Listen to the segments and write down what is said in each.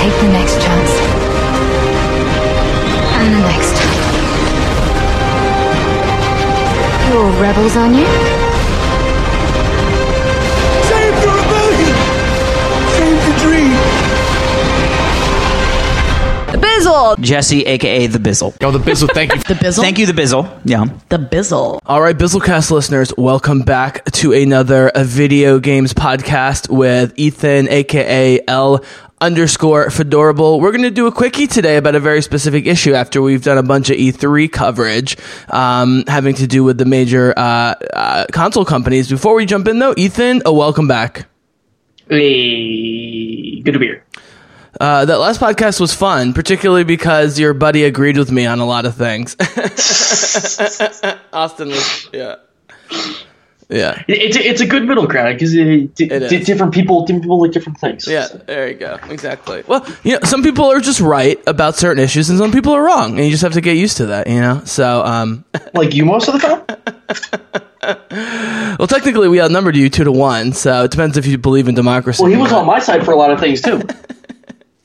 Take the next chance. And the next. You're rebels, aren't you? Bizzle. Jesse, aka the Bizzle. Oh, the Bizzle, thank you. The Bizzle. Thank you, the Bizzle. Yeah. The Bizzle. All right, Bizzlecast listeners, welcome back to another uh, video games podcast with Ethan, aka L underscore Fedorable. We're going to do a quickie today about a very specific issue after we've done a bunch of E3 coverage um, having to do with the major uh, uh, console companies. Before we jump in, though, Ethan, a welcome back. Hey, good to be here. Uh, that last podcast was fun, particularly because your buddy agreed with me on a lot of things. Austin was, yeah. Yeah. It's a, it's a good middle ground because It is. different people different people like different things. Yeah, there you go. Exactly. Well, you know, some people are just right about certain issues, and some people are wrong, and you just have to get used to that. You know. So, um, like you most of the time. well, technically, we outnumbered you two to one, so it depends if you believe in democracy. Well, he was on my side for a lot of things too.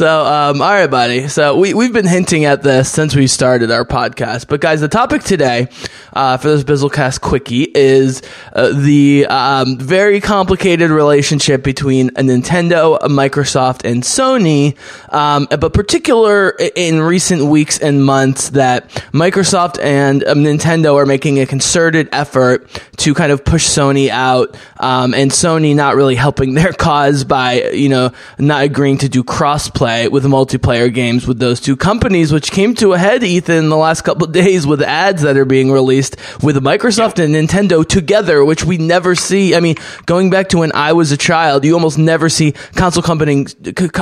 So, um, all right, buddy. So we we've been hinting at this since we started our podcast. But guys, the topic today uh, for this Bizzlecast quickie is uh, the um, very complicated relationship between a Nintendo, a Microsoft, and Sony. Um, but particular in recent weeks and months that Microsoft and um, Nintendo are making a concerted effort to kind of push Sony out, um, and Sony not really helping their cause by you know not agreeing to do crossplay with multiplayer games with those two companies, which came to a head, Ethan, in the last couple of days with ads that are being released with Microsoft and Nintendo together, which we never see. I mean, going back to when I was a child, you almost never see console company,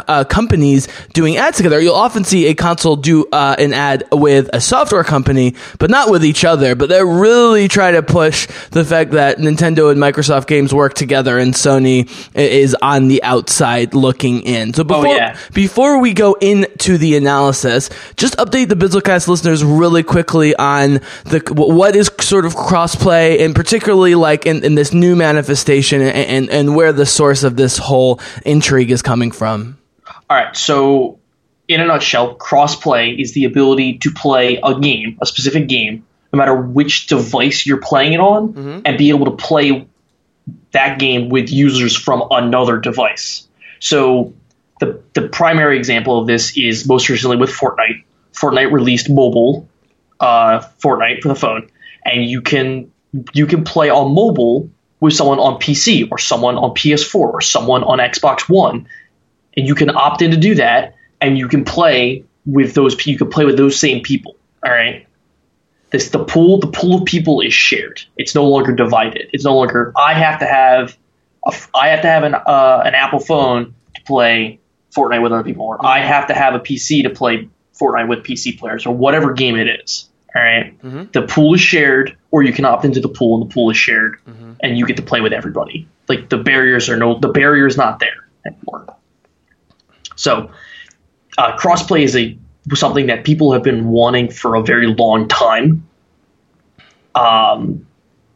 uh, companies doing ads together. You'll often see a console do uh, an ad with a software company, but not with each other. But they're really trying to push the fact that Nintendo and Microsoft games work together, and Sony is on the outside looking in. So before yeah. before we go into the analysis, just update the Bizzlecast listeners really quickly on the what is sort of crossplay, and particularly like in, in this new manifestation, and, and and where the source of this whole intrigue is coming from. All right, so in a nutshell, crossplay is the ability to play a game, a specific game, no matter which device you're playing it on, mm-hmm. and be able to play that game with users from another device. So the the primary example of this is most recently with Fortnite. Fortnite released mobile uh, Fortnite for the phone, and you can you can play on mobile with someone on PC or someone on PS4 or someone on Xbox One, and you can opt in to do that, and you can play with those you can play with those same people. All right. This the pool the pool of people is shared. It's no longer divided. It's no longer I have to have a I have to have an uh, an Apple phone to play Fortnite with other people, or I have to have a PC to play Fortnite with PC players, or whatever game it is. All right? the pool is shared, or you can opt into the pool, and the pool is shared, and you get to play with everybody. Like the barriers are no the barrier is not there anymore. So uh, crossplay is a something that people have been wanting for a very long time. Um,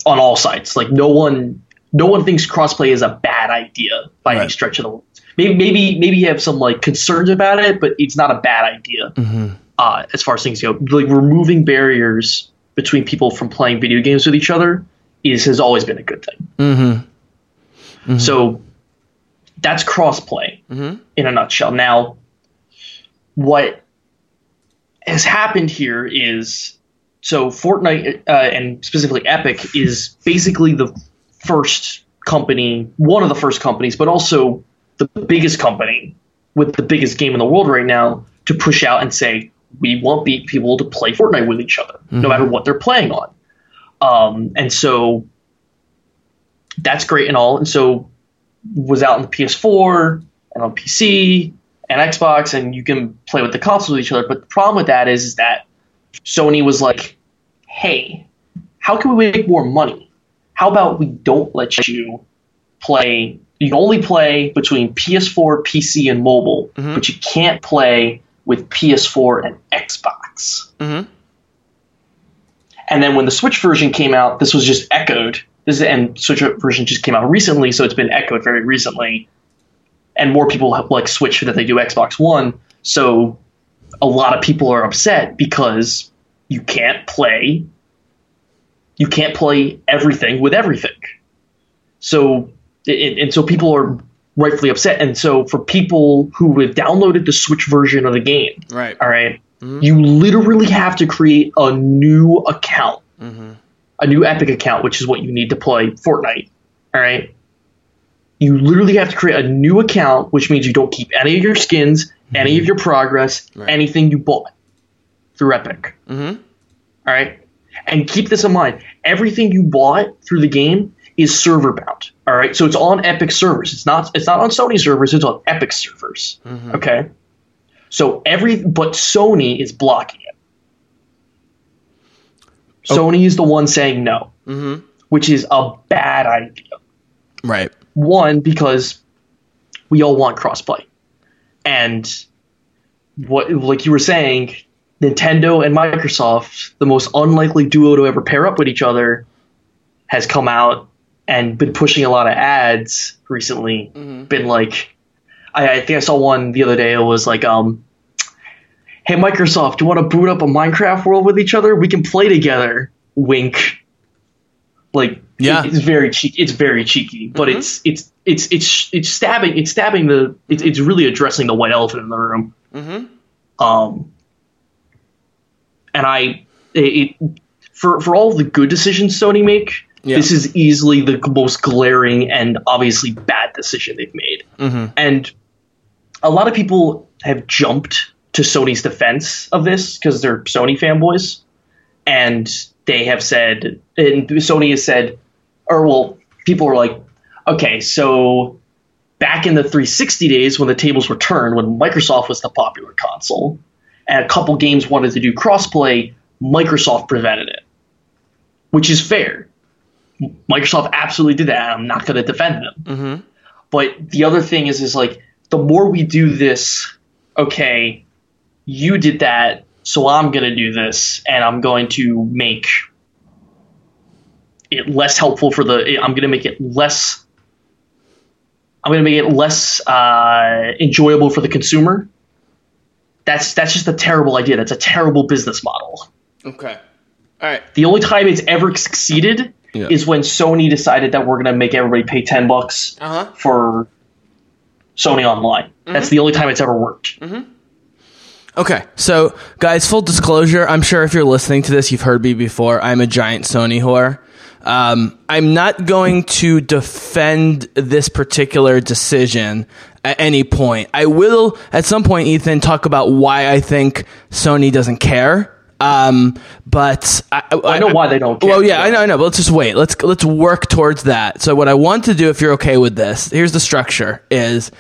on all sides, like no one, no one thinks crossplay is a bad idea by any stretch of the words. Maybe, maybe, maybe you have some like concerns about it, but it's not a bad idea. Uh, as far as things go, like removing barriers between people from playing video games with each other is has always been a good thing. So that's crossplay in a nutshell. Now, what has happened here is so Fortnite uh, and specifically Epic is basically the first company, one of the first companies, but also the biggest company with the biggest game in the world right now to push out and say we want people to play Fortnite with each other, no matter what they're playing on. Um, and so that's great and all. And so was out on the PS4 and on PC and Xbox, and you can play with the consoles with each other. But the problem with that is, is that Sony was like, "Hey, how can we make more money? How about we don't let you play? You can only play between PS4, PC, and mobile, mm-hmm. but you can't play with PS4 and Xbox." Mm-hmm. And then when the Switch version came out, this was just echoed. This is, and Switch version just came out recently, so it's been echoed very recently. And more people have, like Switch than they do Xbox One. So a lot of people are upset because you can't play. You can't play everything with everything. So it, and so people are rightfully upset. And so for people who have downloaded the Switch version of the game, Right. all right, mm-hmm. you literally have to create a new account, mm-hmm. a new Epic account, which is what you need to play Fortnite. All right. You literally have to create a new account, which means you don't keep any of your skins, mm-hmm. any of your progress, anything you bought through Epic. Mm-hmm. All right. And keep this in mind: everything you bought through the game is server bound. All right. So it's on Epic servers. It's not. It's not on Sony servers. It's on Epic servers. Okay. So every but Sony is blocking it. Sony is the one saying no, mm-hmm. which is a bad idea. Right. One because we all want crossplay, and what like you were saying, Nintendo and Microsoft, the most unlikely duo to ever pair up with each other, has come out and been pushing a lot of ads recently. Been like, I, I think I saw one the other day. It was like, um, "Hey Microsoft, do you want to boot up a Minecraft world with each other? We can play together." Wink. Like, Yeah. it's very cheeky. It's very cheeky, but it's it's it's it's it's stabbing. It's stabbing the. It's it's really addressing the white elephant in the room. Um, and I it, it for for all the good decisions Sony make, Yeah. this is easily the most glaring and obviously bad decision they've made. Mm-hmm. And a lot of people have jumped to Sony's defense of this because they're Sony fanboys, and they have said, and Sony has said, or well, people are like, okay, so back in the 360 days when the tables were turned, when Microsoft was the popular console, and a couple games wanted to do crossplay, Microsoft prevented it, which is fair. Microsoft absolutely did that. I'm not going to defend them. But the other thing is, is like the more we do this, okay, you did that, so I'm going to do this, and I'm going to make it less helpful for the. I'm going to make it less. I'm going to make it less uh, enjoyable for the consumer. That's that's just a terrible idea. That's a terrible business model. Okay. All right. The only time it's ever succeeded Yeah. is when Sony decided that we're going to make everybody pay ten bucks Uh-huh. for Sony Online. That's the only time it's ever worked. Okay, so guys, full disclosure, I'm sure if you're listening to this, you've heard me before. I'm a giant Sony whore. Um, I'm not going to defend this particular decision at any point. I will, at some point, Ethan, talk about why I think Sony doesn't care. Um, but I, I know why they don't care. Well, yeah, I know, I know. But let's just wait. Let's let's work towards that. So, what I want to do, if you're okay with this, here's the structure: is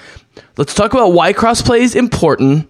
let's talk about why crossplay is important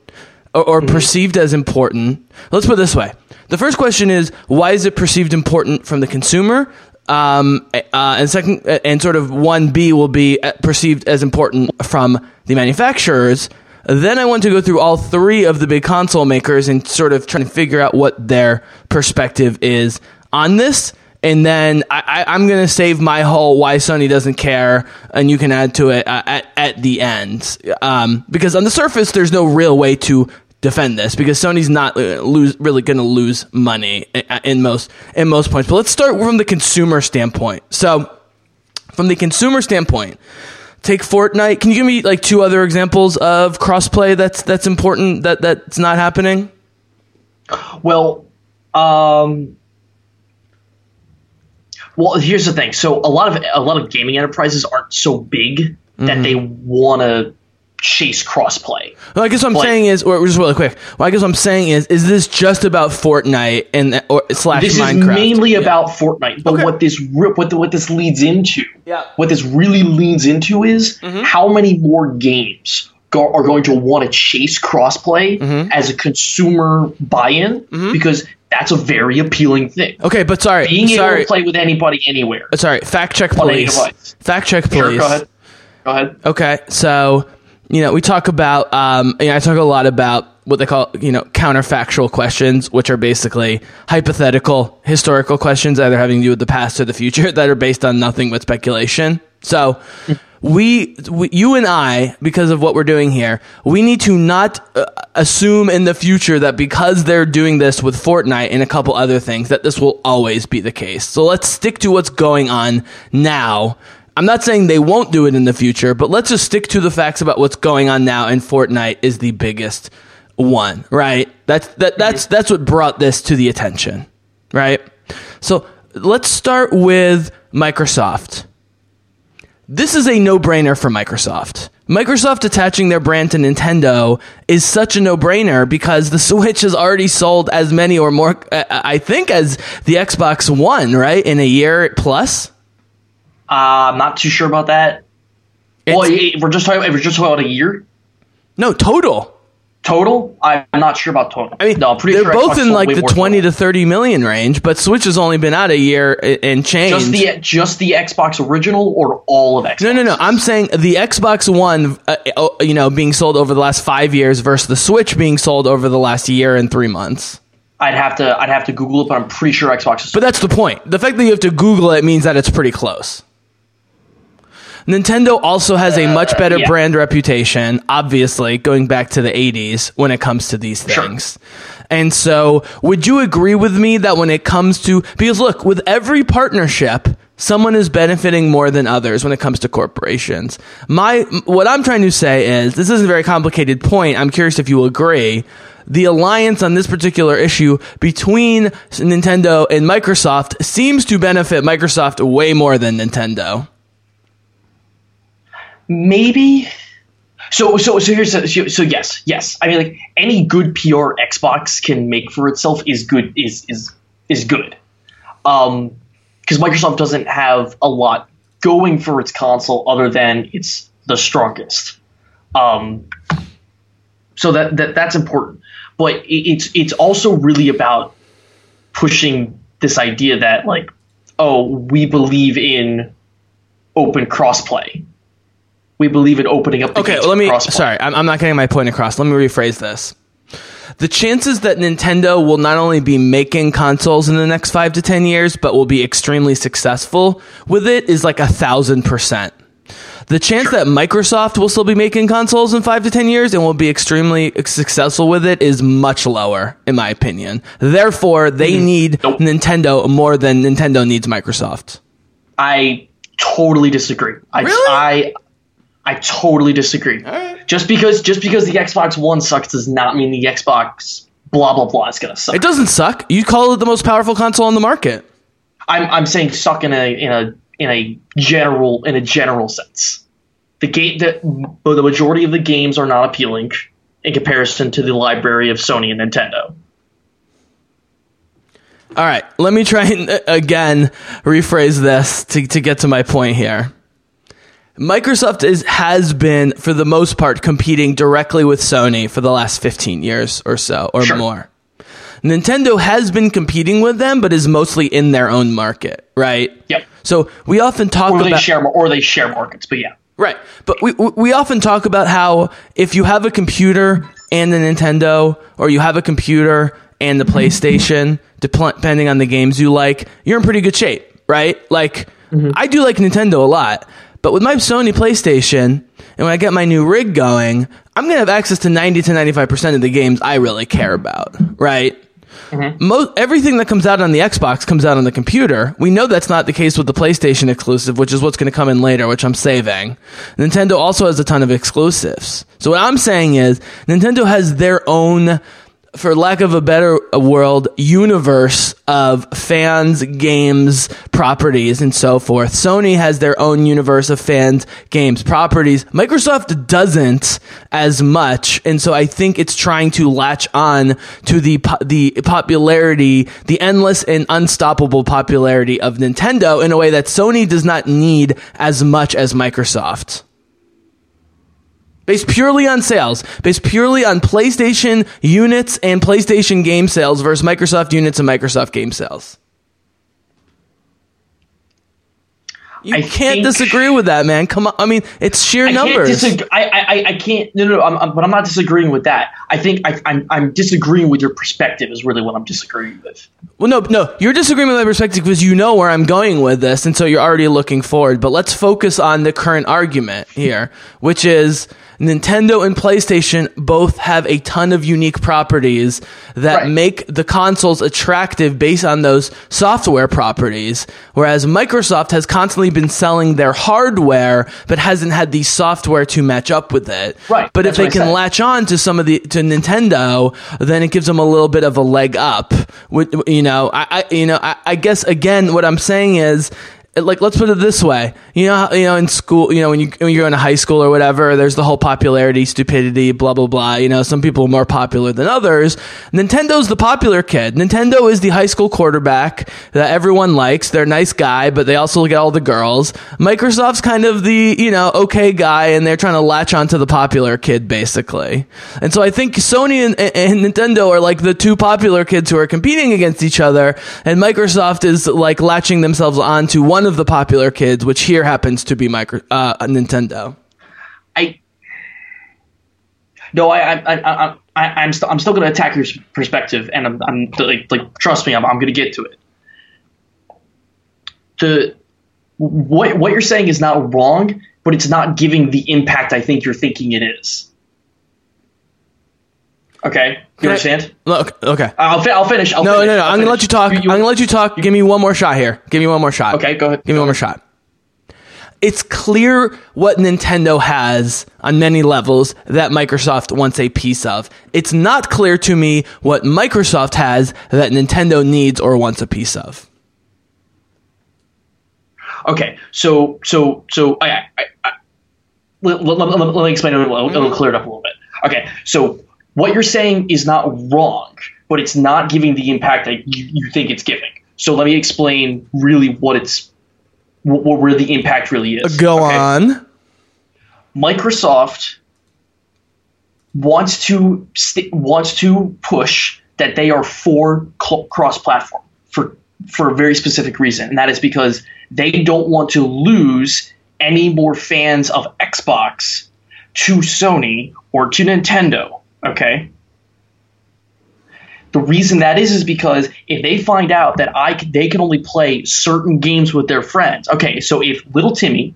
or, or perceived as important. Let's put it this way: the first question is why is it perceived important from the consumer? Um, uh, and second, uh, and sort of one B will be uh, perceived as important from the manufacturers. Then I want to go through all three of the big console makers and sort of try to figure out what their perspective is on this. And then I, I'm going to save my whole why Sony doesn't care, and you can add to it uh, at, at the end. Um, because on the surface, there's no real way to defend this because Sony's not uh, lose, really going to lose money i- in most in most points. But let's start from the consumer standpoint. So, from the consumer standpoint, take Fortnite. Can you give me like two other examples of crossplay that's that's important that that's not happening? Well, um, well, here's the thing. So a lot of a lot of gaming enterprises aren't so big that they want to chase crossplay. Well, I guess what I'm Like- saying is, or just really quick. Well, I guess what I'm saying is, is this just about Fortnite and or slash This Minecraft? is mainly about Fortnite, but Okay. what this what the, what this leads into, Yeah. Mm-hmm. what this really leans into is how many more games go, are going to want to chase crossplay Mm-hmm. as a consumer buy-in because that's a very appealing thing. Okay, but sorry, Being able sorry, to play with anybody anywhere. sorry. Fact check, please. Fact check, please. Sure, go ahead. Go ahead. Okay, so you know we talk about um, you know, I talk a lot about what they call you know counterfactual questions, which are basically hypothetical, historical questions, either having to do with the past or the future, that are based on nothing but speculation. So. We, we, you and I, because of what we're doing here, we need to not uh, assume in the future that because they're doing this with Fortnite and a couple other things, that this will always be the case. So let's stick to what's going on now I'm not saying they won't do it in the future, but let's just stick to the facts about what's going on now. And Fortnite is the biggest one, right? That's that that's that's what brought this to the attention, right? So let's start with Microsoft. This is a no-brainer for Microsoft. Microsoft attaching their brand to Nintendo is such a no-brainer because the Switch has already sold as many or more, uh, I think, as the Xbox One, right? In a year plus. Uh, I'm not too sure about that. well, It's- if we're just talking, if we're just talking about a year no, total. total, I'm not sure about total. I mean, no, I'm pretty they're sure both in like the 20 total. to 30 million range, but Switch has only been out a year and change. just the just the Xbox original or all of Xbox. no, no, no. I'm saying the Xbox One, uh, uh, you know, being sold over the last five years versus the Switch being sold over the last year and three months. I'd have to I'd have to Google it, but I'm pretty sure Xbox is. But that's the point. The fact that you have to Google it means that it's pretty close. Nintendo also has a much better yeah. brand reputation, obviously, going back to the 80s when it comes to these Sure. things. And so, would you agree with me that when it comes to, because look, with every partnership, someone is benefiting more than others when it comes to corporations. My, what I'm trying to say is, this is a very complicated point. I'm curious if you will agree. The alliance on this particular issue between Nintendo and Microsoft seems to benefit Microsoft way more than Nintendo. Maybe. So so so here's so, so yes yes. I mean like any good PR Xbox can make for itself is good is is is good, um because Microsoft doesn't have a lot going for its console other than it's the strongest, um so that that that's important, but it, it's it's also really about pushing this idea that like oh we believe in open crossplay we believe in opening up the Okay, let me. Sorry, I'm, I'm not getting my point across. Let me rephrase this. The chances that Nintendo will not only be making consoles in the next five to ten years, but will be extremely successful with it is like a thousand percent. The chance that Microsoft will still be making consoles in five to ten years and will be extremely successful with it is much lower, in my opinion. Therefore, they need Mm-hmm. Nope. Nintendo more than Nintendo needs Microsoft. I totally disagree. I, Really? I I totally disagree. Just because just because the Xbox One sucks does not mean the Xbox blah blah blah is gonna suck. It doesn't suck. You call it the most powerful console on the market. I'm I'm saying suck in a in a in a general in a general sense. The game that the majority of the games are not appealing in comparison to the library of Sony and Nintendo. All right, let me try and uh, again rephrase this to, to get to my point here. Microsoft is has been for the most part competing directly with Sony for the last 15 years or so or Sure. more. Nintendo has been competing with them but is mostly in their own market, right? Yep. So we often talk Or they about share or they share markets, but yeah. Right. But we, we we often talk about how if you have a computer and a Nintendo, or you have a computer and the PlayStation, depending on the games you like, you're in pretty good shape, right? Like, mm-hmm. I do like Nintendo a lot, but with my Sony PlayStation, and when I get my new rig going, I'm going to have access to 90 to 95% of the games I really care about, right? Mm-hmm. Mo- everything that comes out on the Xbox comes out on the computer. We know that's not the case with the PlayStation exclusive, which is what's going to come in later, which I'm saving. Nintendo also has a ton of exclusives. So what I'm saying is Nintendo has their own for lack of a better world, universe of fans, games, properties, and so forth. Sony has their own universe of fans, games, properties. Microsoft doesn't as much, and so I think it's trying to latch on to the the popularity, the endless and unstoppable popularity of Nintendo in a way that Sony does not need as much as Microsoft based purely on sales, based purely on PlayStation units and PlayStation game sales versus Microsoft units and Microsoft game sales. You I can't disagree with that, man. Come on, I mean, it's sheer I numbers. disagree. I, I, I can't. No, no, no I'm, I'm- but I'm not disagreeing with that. I think I, I'm, I'm disagreeing with your perspective. Is really what I'm disagreeing with. Well, no, no, you're disagreeing with my perspective because you know where I'm going with this, and so you're already looking forward. But let's focus on the current argument here, which is Nintendo and PlayStation both have a ton of unique properties that Right. make the consoles attractive based on those software properties, whereas Microsoft has constantly been selling their hardware but hasn't had the software to match up with it. Right, But if they can said. latch on to some of the to Nintendo, then it gives them a little bit of a leg up. With you know, I, I you know, I, I guess again, what I'm saying is. Like let's put it this way, you know, you know, in school, you know, when you when you're in high school or whatever, there's the whole popularity, stupidity, blah blah blah. You know, some people are more popular than others. Nintendo's the popular kid. Nintendo is the high school quarterback that everyone likes. They're a nice guy, but they also get all the girls. Microsoft's kind of the you know okay guy, and they're trying to latch onto the popular kid basically. And so I think Sony and, and Nintendo are like the two popular kids who are competing against each other, and Microsoft is like latching themselves onto one of the popular kids, which here happens to be micro uh, Nintendo. I no, I, I, I, I, I I'm, st- I'm still going to attack your perspective, and I'm, I'm like, like, trust me, I'm, I'm going to get to it. The what what you're saying is not wrong, but it's not giving the impact I think you're thinking it is. Okay, you understand? Look, okay. I'll, fi- I'll finish. I'll No, finish. no, no. I'll I'm gonna let finish. you talk. I'm gonna let you talk. Give me one more shot here. Give me one more shot. Okay, go ahead. Give me one more shot. It's clear what Nintendo has on many levels that Microsoft wants a piece of. It's not clear to me what Microsoft has that Nintendo needs or wants a piece of. Okay, so so so I, I, I let, let, let, let me explain it. It'll, it'll clear it up a little bit. Okay, so what you're saying is not wrong, but it's not giving the impact that you, you think it's giving. So let me explain really what it's what, what where the impact really is. Uh, go okay? on. Microsoft wants to st- wants to push that they are for cl- cross-platform for for a very specific reason, and that is because they don't want to lose any more fans of Xbox to Sony or to Nintendo. Okay. The reason that is is because if they find out that I c- they can only play certain games with their friends. Okay, so if little Timmy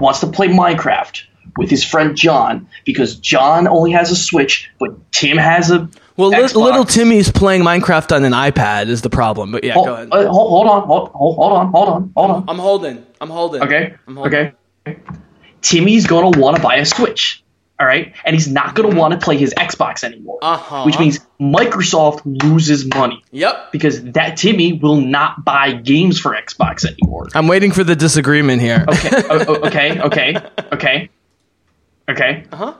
wants to play Minecraft with his friend John because John only has a Switch, but Tim has a Well, li- little Timmy's playing Minecraft on an iPad is the problem. But yeah, Hold, go ahead. uh, hold, hold on, hold, hold, hold on, hold on, hold on. I'm holding. I'm holding. Okay, I'm holding. okay. Timmy's gonna want to buy a Switch, all right, and he's not gonna want to play his Xbox anymore. Uh-huh. Which means Microsoft loses money Yep. because that Timmy will not buy games for Xbox anymore. I'm waiting for the disagreement here. Okay, o- o- okay, okay, okay, okay. Uh huh.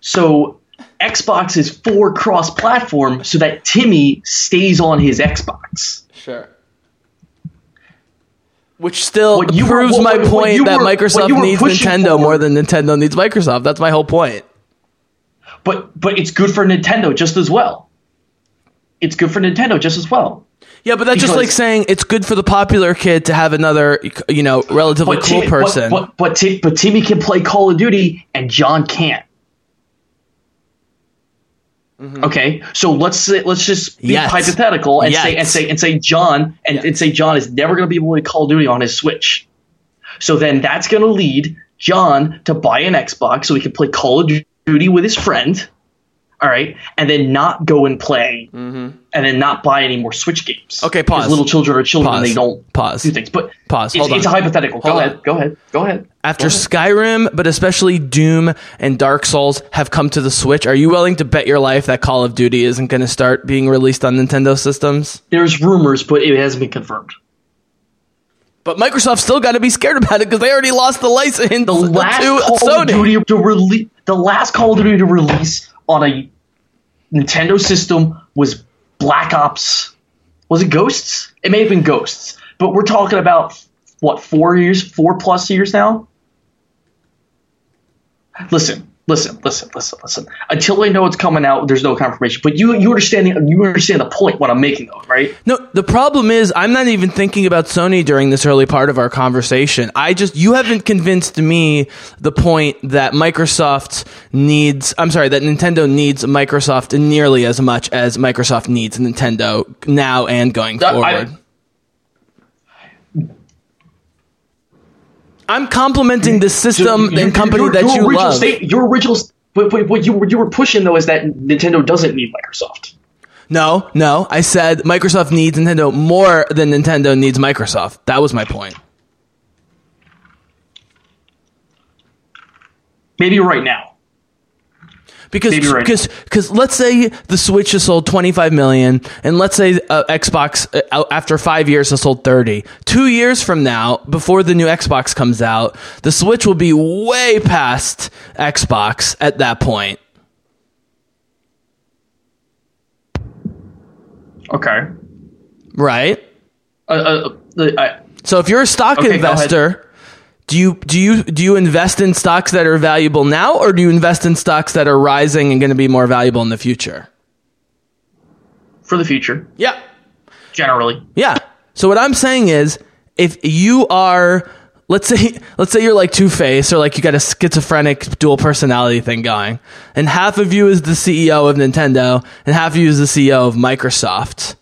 So Xbox is for cross-platform, so that Timmy stays on his Xbox. Sure. Which still What you were- proves what- my what- point that were- Microsoft needs Nintendo for- more than Nintendo needs Microsoft. That's my whole point. But but it's good for Nintendo just as well. It's good for Nintendo just as well. Yeah, but that's just like saying it's good for the popular kid to have another, you know, relatively cool person. But but, but, but Timmy can play Call of Duty and John can't. Mm-hmm. Okay, so let's say, let's just be Yes. hypothetical and say and say and say John and, and say John is never going to be able to play Call of Duty on his Switch. So then that's going to lead John to buy an Xbox so he can play Call of Duty with his friend. All right, and then not go and play, and then not buy any more Switch games. Mm-hmm. Okay, pause. Little children are children; Pause. they don't Pause. do things. But Pause. It's, it's a hypothetical. Hold go on. ahead. Go ahead. Go ahead. After Go ahead. Skyrim, but especially Doom and Dark Souls have come to the Switch, are you willing to bet your life that Call of Duty isn't going to start being released on Nintendo systems? there's rumors, but it hasn't been confirmed. But Microsoft still got to be scared about it because they already lost the license The last to Call of Duty to release, the last Call of Duty to release on a Nintendo system was Black Ops. Was it Ghosts? It may have been Ghosts, but we're talking about what four years, four plus years now. Listen, listen, listen, listen, listen. Until they know it's coming out, there's no confirmation. But you, you understand, the, you understand the point what I'm making, though, right? No, the problem is I'm not even thinking about Sony during this early part of our conversation. I just you haven't convinced me the point that Microsoft needs I'm sorry, that Nintendo needs Microsoft nearly as much as Microsoft needs Nintendo now and going I- forward. I'm complimenting the system Your- and company your- that your you original love. state- your original, but, but what you were you were pushing though is that Nintendo doesn't need Microsoft. No, no, I said Microsoft needs Nintendo more than Nintendo needs Microsoft. That was my point. Maybe right now. Because because because let's say the Switch has sold 25 million, and let's say uh, Xbox uh, after five years has sold 30. Two years from now, before the new Xbox comes out, the Switch will be way past Xbox at that point. Okay. Right. Uh, uh, uh, I, So if you're a stock Okay, investor, do you do you do you invest in stocks that are valuable now, or do you invest in stocks that are rising and going to be more valuable in the future? for the future, Yeah. generally. Yeah. So what I'm saying is, if you are, let's say, let's say you're like Two Face, or like you got a schizophrenic dual personality thing going, and half of you is the CEO of Nintendo, and half of you is the CEO of Microsoft.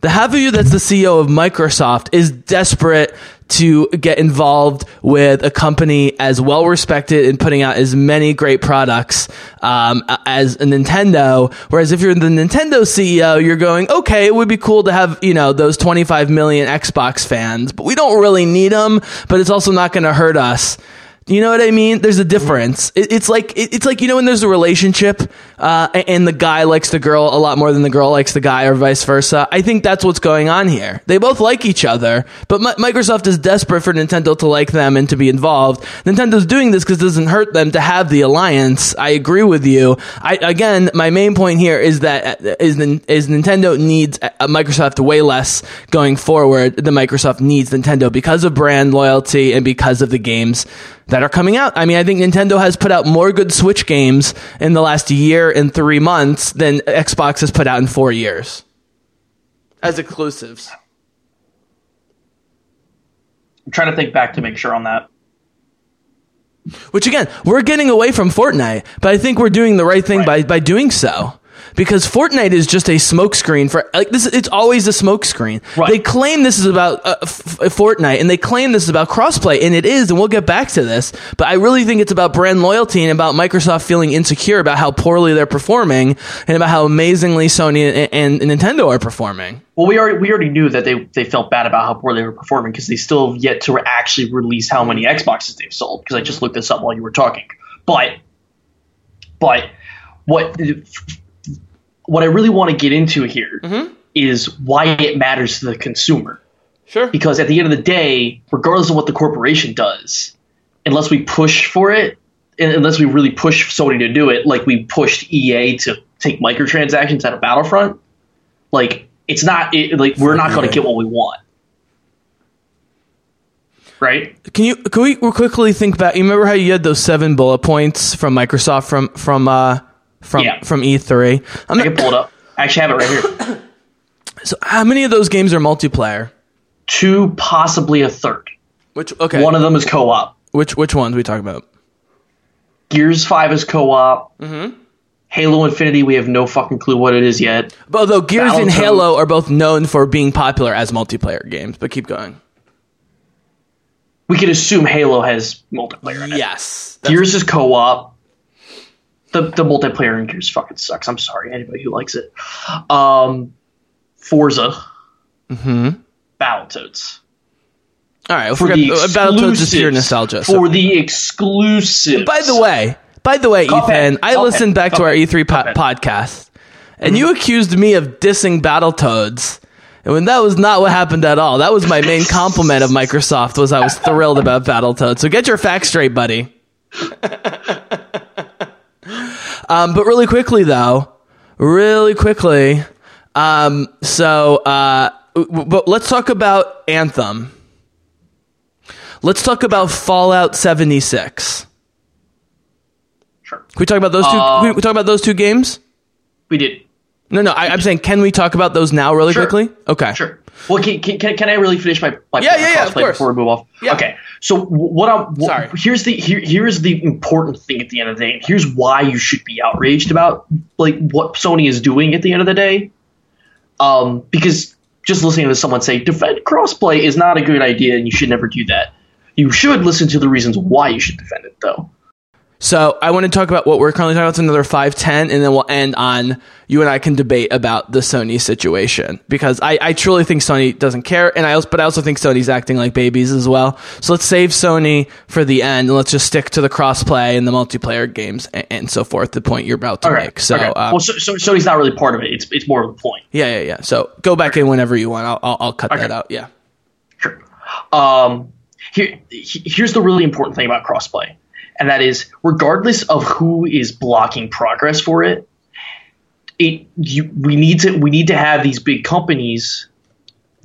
The you that's the CEO of Microsoft is desperate to get involved with a company as well respected and putting out as many great products um, as a Nintendo. Whereas if you're the Nintendo CEO, you're going, okay, it would be cool to have you know those 25 million Xbox fans, but we don't really need them. But it's also not going to hurt us. You know what I mean? There's a difference. It, it's like it, it's like you know when there's a relationship uh, and the guy likes the girl a lot more than the girl likes the guy, or vice versa. I think that's what's going on here. They both like each other, but Mi- Microsoft is desperate for Nintendo to like them and to be involved. Nintendo's doing this because it doesn't hurt them to have the alliance. I agree with you. I again, my main point here is that uh, is Nintendo needs uh, Microsoft way less going forward than Microsoft needs Nintendo because of brand loyalty and because of the games that are coming out. I mean, I think Nintendo has put out more good Switch games in the last year and three months than Xbox has put out in four years as exclusives. I'm trying to think back to make sure on that. Which again, we're getting away from Fortnite, but I think we're doing the right thing Right. by, by doing so. Because Fortnite is just a smokescreen for like this. It's always a smokescreen. Right. They claim this is about uh, f- Fortnite, and they claim this is about crossplay, and it is. And we'll get back to this. But I really think it's about brand loyalty and about Microsoft feeling insecure about how poorly they're performing, and about how amazingly Sony and, and Nintendo are performing. Well, we already we already knew that they they felt bad about how poor they were performing because they still have yet to actually release how many Xboxes they've sold. Because I just looked this up while you were talking. But but what what I really want to get into here is why it matters to the consumer. Sure. Because at the end of the day, regardless of what the corporation does, unless we push for it, unless we really push Sony to do it, like we pushed EA to take microtransactions out of Battlefront, like it's not it, like we're not going to get what we want, right? Can you can we quickly think back? You remember how you had those seven bullet points from Microsoft from from uh from Yeah. from E3? I'm I can pull it up. I actually have it right here. so how many of those games are multiplayer? Two, possibly a third. Which okay? One of them is co-op. which which ones we talking about? Gears Five is co-op. Mm-hmm. Halo Infinity, we have no fucking clue what it is yet. But although Gears and Battletoads. Halo are both known for being popular as multiplayer games, but keep going. We could assume Halo has multiplayer. Yes. Gears is co-op. The the multiplayer in Gears fucking sucks. I'm sorry, anybody who likes it. Um, Forza, mm-hmm. Battletoads. All right, we'll For forget the Battletoads is pure exclusives. nostalgia. so- For the exclusive. By the way, by the way, Cuphead. Ethan, I Cuphead. listened back to our E3 po- podcast, and you accused me of dissing Battletoads. And when that was not what happened at all, that was my main compliment of Microsoft was I was thrilled about Battletoads. So get your facts straight, buddy. um, but really quickly though, really quickly, um, so uh, but let's talk about Anthem. Let's talk about Fallout 76. Sure. Can we talk about those two? Uh, can we talk about those two games? We did. No, no. I, I'm saying, can we talk about those now, really Sure. quickly? Okay. Sure. Well, can, can, can can I really finish my, my Yeah, yeah, yeah, of course. before we move off? Yeah. Okay. So what I'm wh- Sorry. here's the here, here's the important thing at the end of the day. and Here's why you should be outraged about like what Sony is doing at the end of the day. Um, because just listening to someone say defend crossplay is not a good idea and you should never do that. You should listen to the reasons why you should defend it, though. So I want to talk about what we're currently talking about. It's another five ten, and then we'll end on you and I can debate about the Sony situation because I, I truly think Sony doesn't care, and I also but I also think Sony's acting like babies as well. So let's save Sony for the end, and let's just stick to the crossplay and the multiplayer games and, and so forth. The point you're about to Okay. make. So okay. uh, well, so, so Sony's not really part of it. It's it's more of a point. yeah, yeah, yeah. So go back in whenever you want. I'll I'll, I'll cut that out. Yeah. Sure. Um, here, here's the really important thing about crossplay, and that is, regardless of who is blocking progress for it, it you, we need to we need to have these big companies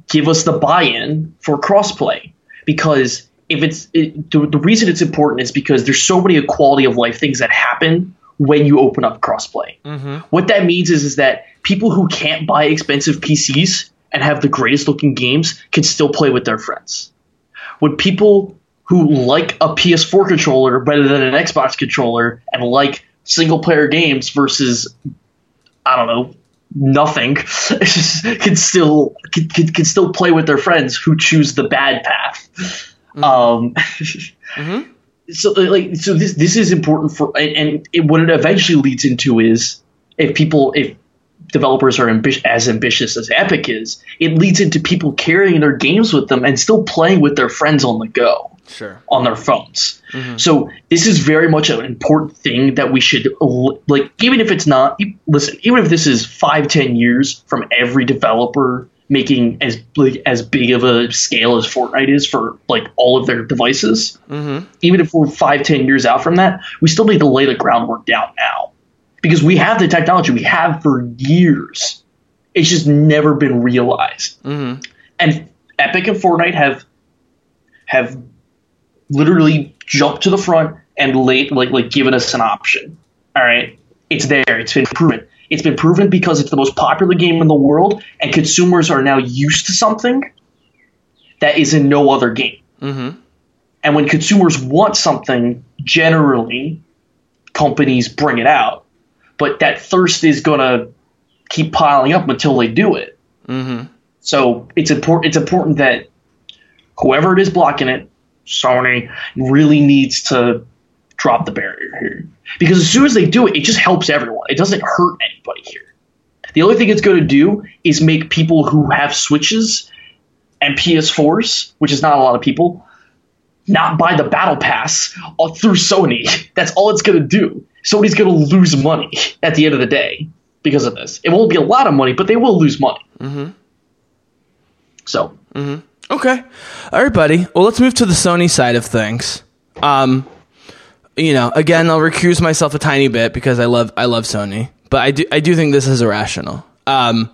give us the buy-in for crossplay because if it's it, the, the reason it's important is because there's so many quality of life things that happen when you open up crossplay. Mm-hmm. What that means is is that people who can't buy expensive PCs and have the greatest looking games can still play with their friends. When people who like a PS4 controller better than an Xbox controller and like single player games versus I don't know nothing can still can, can, can still play with their friends who choose the bad path. Um, so like so this this is important for and, and it, what it eventually leads into is if people if developers are ambi- as ambitious as Epic is, it leads into people carrying their games with them and still playing with their friends on the go Sure. on their phones. Mm-hmm. So this is very much an important thing that we should like, even if it's not. Listen, even if this is five, ten years from every developer making as like, as big of a scale as Fortnite is for like all of their devices, mm-hmm. even if we're five, ten years out from that, we still need to lay the groundwork down now because we have the technology we have for years. It's just never been realized. Mm-hmm. And Epic and Fortnite have have literally jumped to the front and late like like given us an option. All right, it's there. It's been proven. It's been proven because it's the most popular game in the world, and consumers are now used to something that is in no other game. Mm-hmm. And when consumers want something, generally, companies bring it out. But that thirst is gonna keep piling up until they do it. Mm-hmm. So it's important. It's important that whoever it is blocking it, Sony, really needs to drop the barrier here. Because as soon as they do it, it just helps everyone. It doesn't hurt anybody here. The only thing it's going to do is make people who have Switches and PS4s, which is not a lot of people, not buy the Battle Pass through Sony. That's all it's going to do. Sony's going to lose money at the end of the day because of this. It won't be a lot of money, but they will lose money. Mm-hmm. So, Okay. All right, buddy. Well, let's move to the Sony side of things. Um, you know, again, I'll recuse myself a tiny bit because I love I love Sony, but I do I do think this is irrational. Um,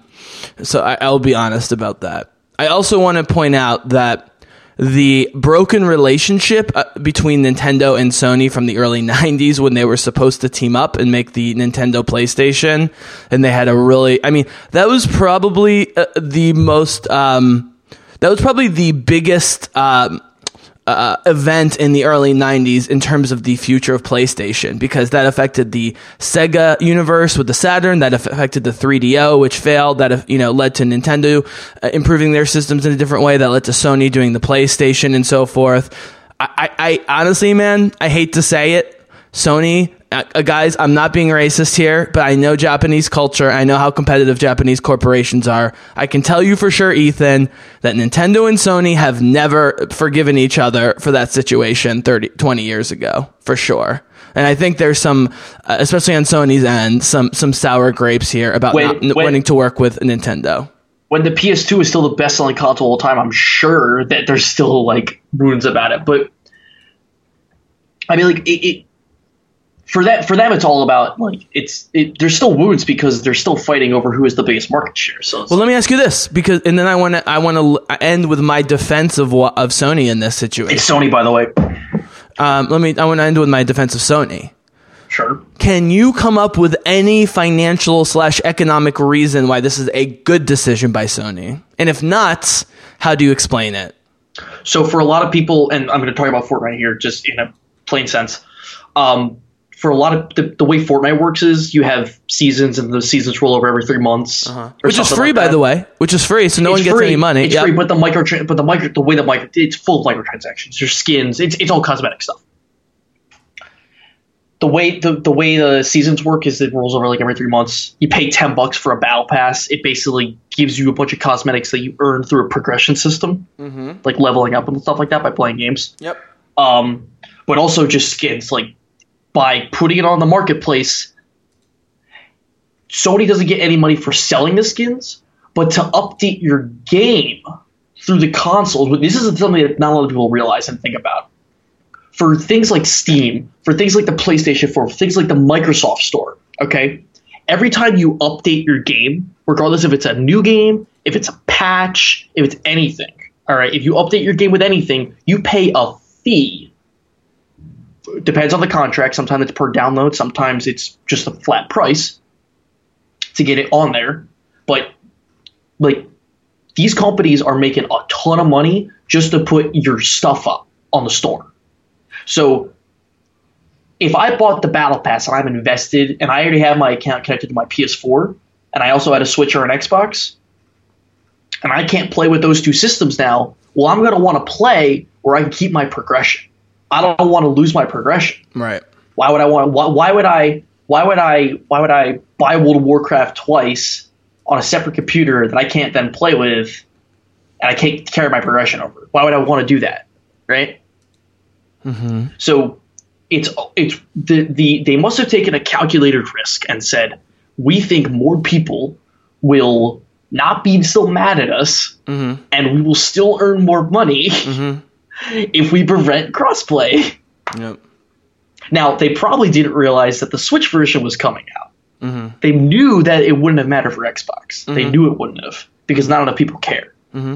so I, I'll be honest about that. I also want to point out that the broken relationship uh, between Nintendo and Sony from the early 90s when they were supposed to team up and make the Nintendo PlayStation and they had a really I mean that was probably uh, the most um, that was probably the biggest um, uh, event in the early 90s in terms of the future of PlayStation because that affected the Sega universe with the Saturn that affected the 3DO which failed that you know led to Nintendo uh, improving their systems in a different way that led to Sony doing the PlayStation and so forth. I, I, I honestly man I hate to say it Sony uh, uh, guys, I'm not being racist here, but I know Japanese culture. I know how competitive Japanese corporations are. I can tell you for sure, Ethan, that Nintendo and Sony have never forgiven each other for that situation 30, 20 years ago, for sure. And I think there's some, uh, especially on Sony's end, some some sour grapes here about When- not, when- wanting to work with Nintendo. when the PS2 is still the best selling console of all time, I'm sure that there's still like wounds about it. But I mean, like it, it for that for them, it's all about like it's it, there's still wounds because they're still fighting over who is the biggest market share. So Well, let me ask you this, because and then I want to I want to end with my defense of what of Sony in this situation. it's Sony, by the way. Um, let me I want to end with my defense of Sony. Sure. Can you come up with any financial slash economic reason why this is a good decision by Sony? And if not, how do you explain it? So for a lot of people, and I'm going to talk about Fortnite here, just in a plain sense. Um, for a lot of the, the way Fortnite works is you have seasons, and the seasons roll over every three months, Uh-huh. Which is free, like by the way. Which is free, so no It's one gets free. any money. It's Yep. free, but the micro, but the micro, the way the micro, it's full of microtransactions. Your skins. It's it's all cosmetic stuff. The way the, the way the seasons work is it rolls over like every three months. You pay ten bucks for a battle pass. It basically gives you a bunch of cosmetics that you earn through a progression system, mm-hmm. like leveling up and stuff like that by playing games. Yep. Um, but also just skins. Like by putting it on the marketplace, Sony doesn't get any money for selling the skins, but to update your game through the consoles. This is something that not a lot of people realize and think about. For things like Steam, for things like the PlayStation 4, for things like the Microsoft Store, okay? Every time you update your game, regardless if it's a new game, if it's a patch, if it's anything, all right, if you update your game with anything, you pay a fee. Depends on the contract. Sometimes it's per download, sometimes it's just a flat price to get it on there. But like these companies are making a ton of money just to put your stuff up on the store. So if I bought the Battle Pass and I'm invested and I already have my account connected to my PS4 and I also had a Switch or an Xbox and I can't play with those two systems now, well I'm going to want to play where I can keep my progression. I don't want to lose my progression. Right. Why would I want? Why, why would I? Why would I? Why would I buy World of Warcraft twice on a separate computer that I can't then play with, and I can't carry my progression over? Why would I want to do that? Right. Mm-hmm. So it's it's the the they must have taken a calculated risk and said we think more people will not be still mad at us, and we will still earn more money if we prevent crossplay. Yep. Now, they probably didn't realize that the Switch version was coming out. Mm-hmm. They knew that it wouldn't have mattered for Xbox. They mm-hmm. knew it wouldn't have because not enough people care. Mm-hmm.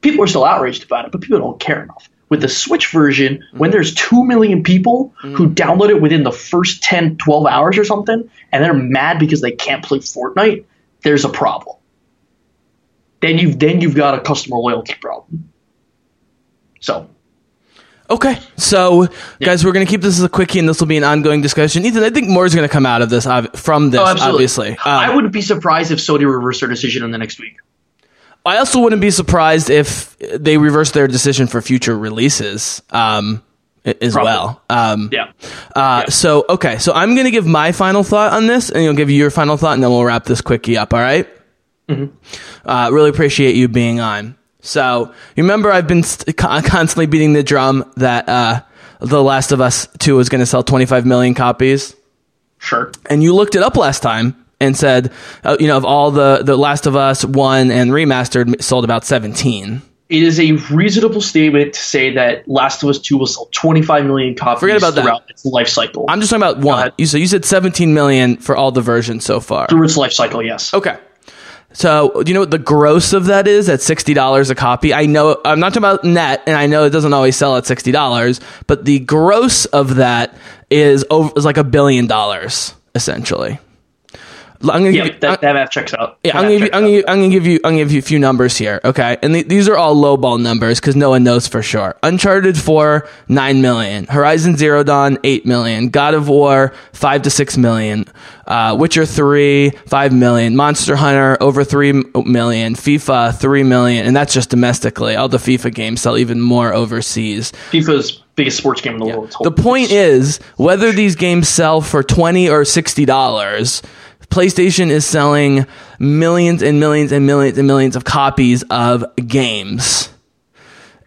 People are still outraged about it, but people don't care enough. With the Switch version, when there's 2 million people who download it within the first 10, 12 hours or something, and they're mad because they can't play Fortnite, there's a problem. Then you've then you've got a customer loyalty problem. So Okay, so guys, we're gonna keep this as a quickie, and this will be an ongoing discussion. Ethan, I think more is gonna come out of this from this, Oh, obviously. Um, I wouldn't be surprised if Sony reversed their decision in the next week. I also wouldn't be surprised if they reverse their decision for future releases um, as Probably. well. Um, Yeah. Uh, So, okay, so I'm going to give my final thought on this, and you'll give you your final thought, and then we'll wrap this quickie up, all right? Uh, really appreciate you being on. So, you remember I've been st- constantly beating the drum that uh, The Last of Us 2 was going to sell 25 million copies? Sure. and you looked it up last time and said, uh, you know, of all the the Last of Us one and remastered sold about seventeen. It is a reasonable statement to say that Last of Us 2 will sell 25 million copies Forget about that. throughout its life cycle. I'm just talking about one. You so you said seventeen million for all the versions so far. through its life cycle, yes. Okay. So, do you know what the gross of that is at sixty dollars a copy? I know I'm not talking about net, and I know it doesn't always sell at sixty dollars, but the gross of that is over is like a billion dollars essentially. I'm gonna give Yeah, you- that, that math checks out. Yeah, I'm math gonna, give you, I'm, gonna, I'm gonna give you I'm gonna give you a few numbers here, okay? And th- these are all lowball numbers because no one knows for sure. Uncharted 4, 9 million. Horizon Zero Dawn, 8 million. God of War, 5 to 6 million. Uh, Witcher 3, 5 million. Monster Hunter, over three million. FIFA, 3 million. And that's just domestically. All the FIFA games sell even more overseas. FIFA's biggest sports game in the world. The point is, whether these games sell for twenty or sixty dollars, PlayStation is selling millions and millions and millions and millions of copies of games.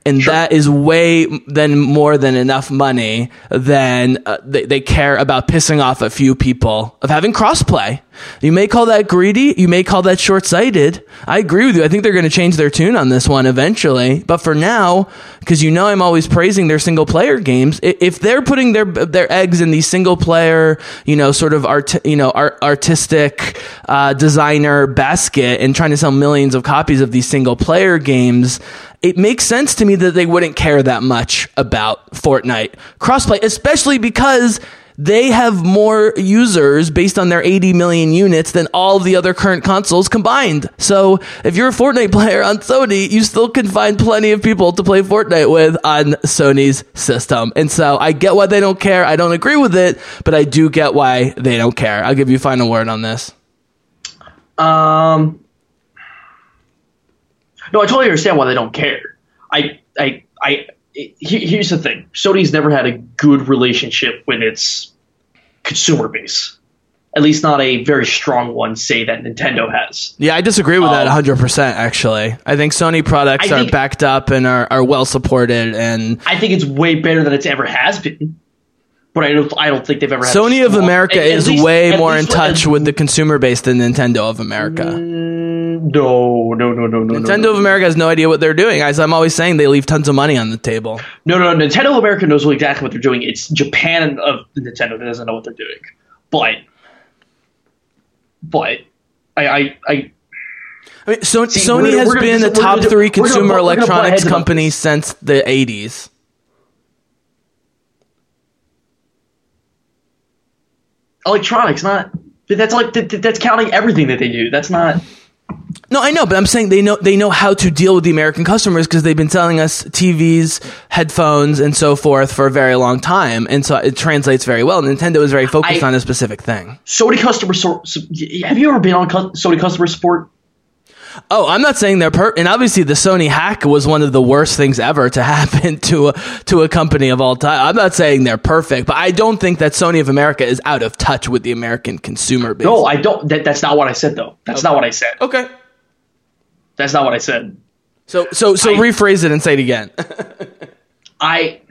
And that is way then more than enough money. than uh, they, they care about pissing off a few people of having crossplay. You may call that greedy. You may call that short sighted. I agree with you. I think they're going to change their tune on this one eventually. But for now, because you know I'm always praising their single player games, if they're putting their their eggs in these single player, you know, sort of art, you know, art, artistic uh, designer basket and trying to sell millions of copies of these single player games, it makes sense to me that they wouldn't care that much about Fortnite crossplay, especially because they have more users based on their 80 million units than all the other current consoles combined. So if you're a Fortnite player on Sony, you still can find plenty of people to play Fortnite with on Sony's system. And so I get why they don't care. I don't agree with it, but I do get why they don't care. I'll give you final word on this. Um, no, I totally understand why they don't care. I, I, I. he- Here's the thing: Sony's never had a good relationship with its consumer base. At least not a very strong one, say that Nintendo has. Yeah, I disagree with that Um, 100%, actually. I think Sony products I are backed up and are, are well supported and I think it's way better than it's ever has been. But I don't. I don't think they've ever. Had a Sony of America at- at is least- way more in touch with the consumer base than Nintendo of America. No, no, no, no, no. Nintendo no, of America has no idea what they're doing. As I'm always saying, they leave tons of money on the table. No, no, Nintendo of America knows exactly what they're doing. It's Japan of Nintendo that doesn't know what they're doing. But, but, I, I, I I mean, so, See, Sony has gonna been gonna top do- three consumer we're gonna electronics company since the 80s. electronics not. That's like that, that's counting everything that they do. That's not. No, I know, but I'm saying they know they know how to deal with the American customers because they've been selling us TVs, headphones, and so forth for a very long time, and so it translates very well. Nintendo is very focused I- on a specific thing. Sony customer so, so- Have you ever been on cu- Sony customer support? Oh, I'm not saying they're per, and obviously the Sony hack was one of the worst things ever to happen to a to a company of all time. I'm not saying they're perfect, but I don't think that Sony of America is out of touch with the American consumer base. No, I don't. That, that's not what I said though. That's not what I said. okay. That's not what I said. So so so I- rephrase it and say it again. I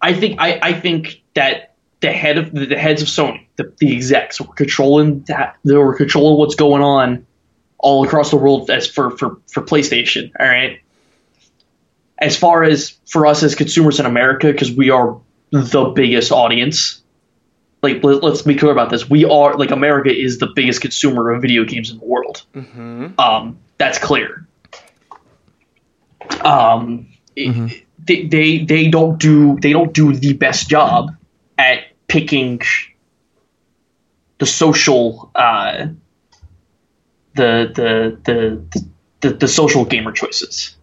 I think I, I think that the head of the heads of Sony, the, the execs, were controlling that they were controlling what's going on all across the world as for, for, for PlayStation. All right. As far as for us as consumers in America, because we are the biggest audience. Like let, us be clear about this. We are like America is the biggest consumer of video games in the world. Um, that's clear. Um, it- they, they they don't do they don't do the best job at picking the social uh, the the the the the social gamer choices.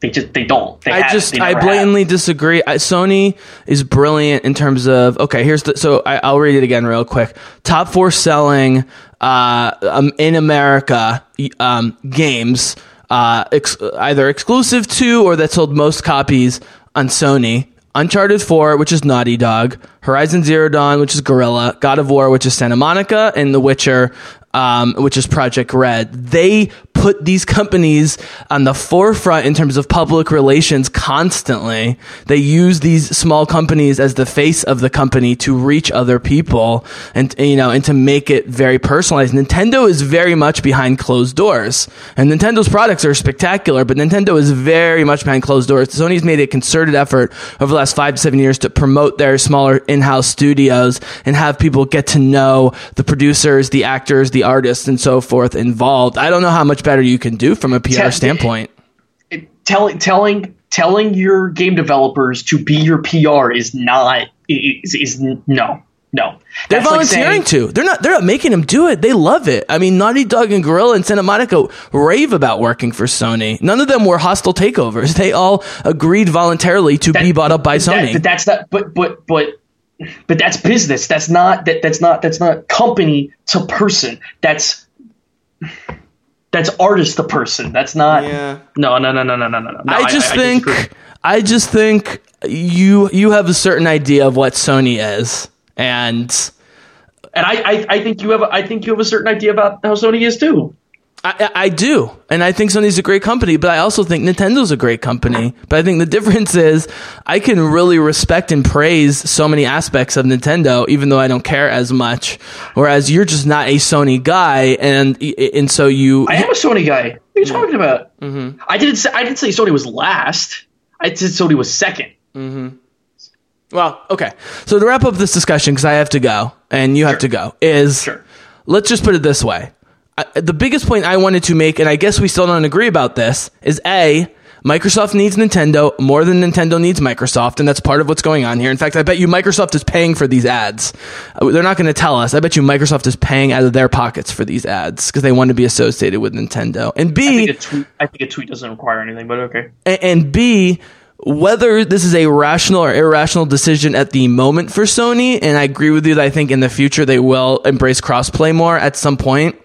They just they don't. They I haven't. just I blatantly disagree. I, Sony is brilliant in terms of okay. Here's the so I, I'll read it again real quick. Top four selling uh, um, in America um, games uh, ex- either exclusive to or that sold most copies on Sony. Uncharted 4, which is Naughty Dog, Horizon Zero Dawn, which is Guerrilla, God of War, which is Santa Monica, and The Witcher, um, which is Projekt Red. They put these companies on the forefront in terms of public relations constantly. They use these small companies as the face of the company to reach other people and, you know, and to make it very personalized. Nintendo is very much behind closed doors and Nintendo's products are spectacular, but Nintendo is very much behind closed doors. Sony's made a concerted effort over the last five to seven years to promote their smaller in-house studios and have people get to know the producers, the actors, the artists, and so forth involved. I don't know how much better you can do from a PR Te- standpoint. telling telling telling your game developers to be your PR is not is, is no no. They're That's like volunteering saying- to. They're not. They're not making them do it. They love it. I mean, Naughty Dog and Guerrilla and Santa Monica rave about working for Sony. None of them were hostile takeovers. They all agreed voluntarily to be bought up by Sony. that- that's not. But but but but that's business. That's not that. That's not. That's not company to person. That's that's artist to person. That's not. Yeah. No no no no no no no. no. I just think disagree. I just think you you have a certain idea of what Sony is, and And I, I, I think you have a, I think you have a certain idea about how Sony is too. I, I do, and I think Sony's a great company, but I also think Nintendo's a great company. But I think the difference is I can really respect and praise so many aspects of Nintendo, even though I don't care as much. Whereas you're just not a Sony guy, and and so you. I am a Sony guy. What are you talking about? Mm-hmm. I didn't say I didn't say Sony was last. I said Sony was second. Well, okay. So to wrap up this discussion, because I have to go and you have Sure. to go, is Sure. let's just put it this way. I, the biggest point I wanted to make, and I guess we still don't agree about this, is A, Microsoft needs Nintendo more than Nintendo needs Microsoft, and that's part of what's going on here. In fact, I bet you Microsoft is paying for these ads. Uh, They're not going to tell us. I bet you Microsoft is paying out of their pockets for these ads because they want to be associated with Nintendo. And B, I think a tweet. I think a tweet doesn't require anything, but okay. a- and B, whether this is a rational or irrational decision at the moment for Sony, and I agree with you that I think in the future they will embrace crossplay more at some point.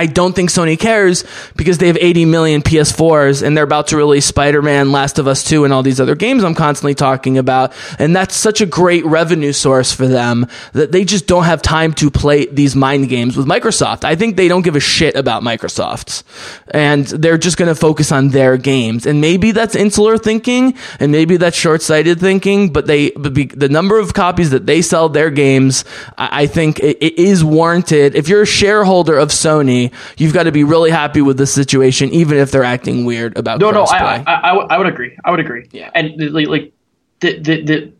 I don't think Sony cares because they have 80 million PS4s and they're about to release Spider-Man, Last of Us 2 and all these other games I'm constantly talking about. And that's such a great revenue source for them that they just don't have time to play these mind games with Microsoft. I think they don't give a shit about Microsoft and they're just going to focus on their games. And maybe that's insular thinking and maybe that's short-sighted thinking, but they, but be, the number of copies that they sell their games, I, I think it, it is warranted. If you're a shareholder of Sony, you've got to be really happy with the situation, even if they're acting weird about No, no, I. I, I, would- I would agree. I would agree. Yeah. And like, like the, the, the,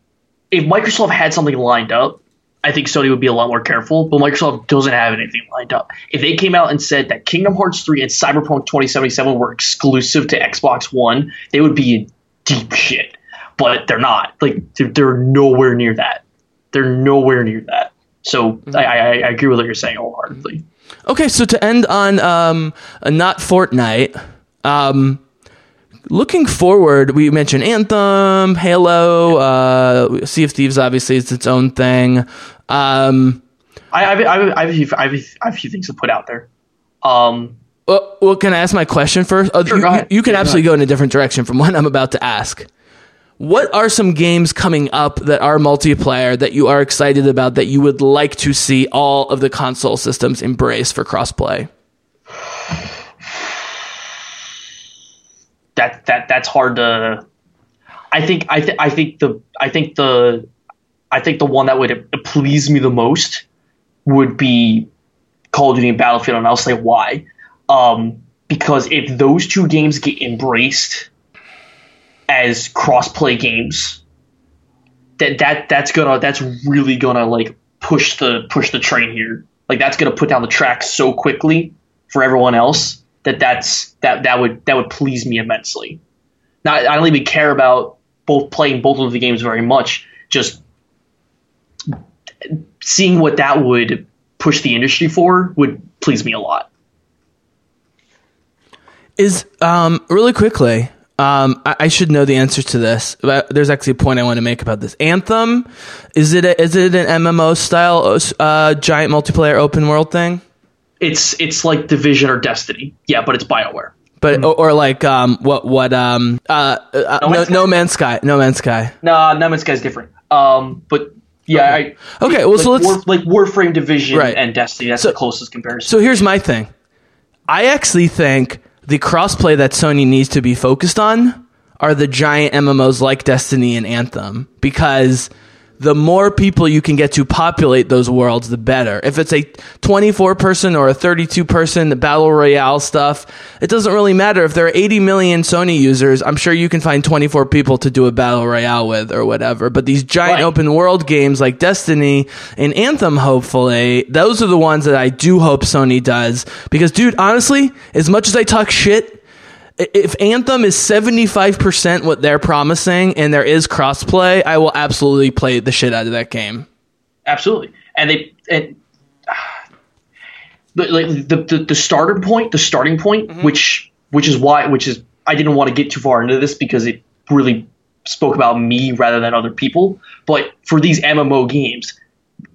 if Microsoft had something lined up, I think Sony would be a lot more careful. But Microsoft doesn't have anything lined up. If they came out and said that Kingdom Hearts 3 and Cyberpunk 2077 were exclusive to Xbox One, they would be in deep shit. But they're not. Like they're, they're nowhere near that. They're nowhere near that. So mm-hmm. I, I, I agree with what you're saying wholeheartedly. Okay, so to end on um, not Fortnite, um, looking forward, we mentioned Anthem, Halo, uh, Sea of Thieves. Obviously, it's its own thing. Um, I, I, have- I, I, have a few- I, have a- I have a few things to put out there. Um, well, well, can I ask my question first? Oh, Sure, you, go you- can Yeah, go absolutely ahead. go in a different direction from what I'm about to ask. What are some games coming up that are multiplayer that you are excited about that you would like to see all of the console systems embrace for crossplay? that that that's hard to. I think I th- I think the I think the I think the one that would please me the most would be Call of Duty and Battlefield, and I'll say why. Um, because if those two games get embraced as cross-play games, that that that's gonna that's really gonna like push the push the train here. Like that's gonna put down the track so quickly for everyone else that that's that that would that would please me immensely. Now I don't even care about both playing both of the games very much. Just seeing what that would push the industry for would please me a lot. Is um really quickly. Um, I, I should know the answer to this. But there's actually a point I want to make about this. Anthem, is it a, is it an MMO style uh, giant multiplayer open world thing? It's it's like Division or Destiny, yeah, but it's Bioware. But or, or like um what what um uh, uh no, Man's no Sky? Man's Sky No Man's Sky. Nah, No Man's Sky's different. Um, but yeah, I Okay, well, like, so let's- War, like Warframe Division Right. and Destiny. That's So- the closest comparison. So here's my thing. I actually think the crossplay that Sony needs to be focused on are the giant MMOs like Destiny and Anthem because the more people you can get to populate those worlds, the better. If it's a 24 person or a 32 person battle royale stuff, it doesn't really matter. If there are 80 million Sony users, I'm sure you can find 24 people to do a battle royale with or whatever. But these giant Right. open world games like Destiny and Anthem, hopefully, those are the ones that I do hope Sony does. Because, dude, honestly, as much as I talk shit, if Anthem is 75% what they're promising and there is crossplay, I will absolutely play the shit out of that game. Absolutely, and they and the, like the, the the starter point, the starting point, mm-hmm. which which is why which is I didn't want to get too far into this because it really spoke about me rather than other people. But for these MMO games,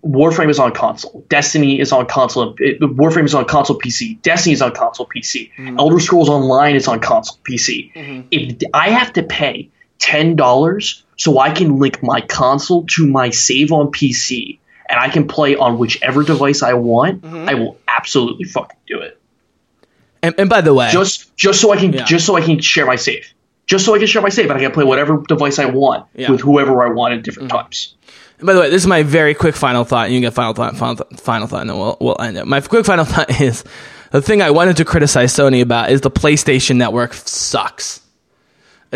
Warframe is on console. Destiny is on console. It, Warframe is on console PC. Destiny is on console PC. Elder Scrolls Online is on console PC. If I have to pay ten dollars so I can link my console to my save on PC and I can play on whichever device I want, Mm-hmm. I will absolutely fucking do it. And, and by the way, Just just so I can Yeah. just so I can share my save. Just so I can share my save and I can play whatever device I want Yeah. Mm-hmm. with whoever I want at different times. By the way, this is my very quick final thought. and You can get final thought, final, th- final thought, and then we'll, we'll end it. My quick final thought is the thing I wanted to criticize Sony about is the PlayStation Network sucks.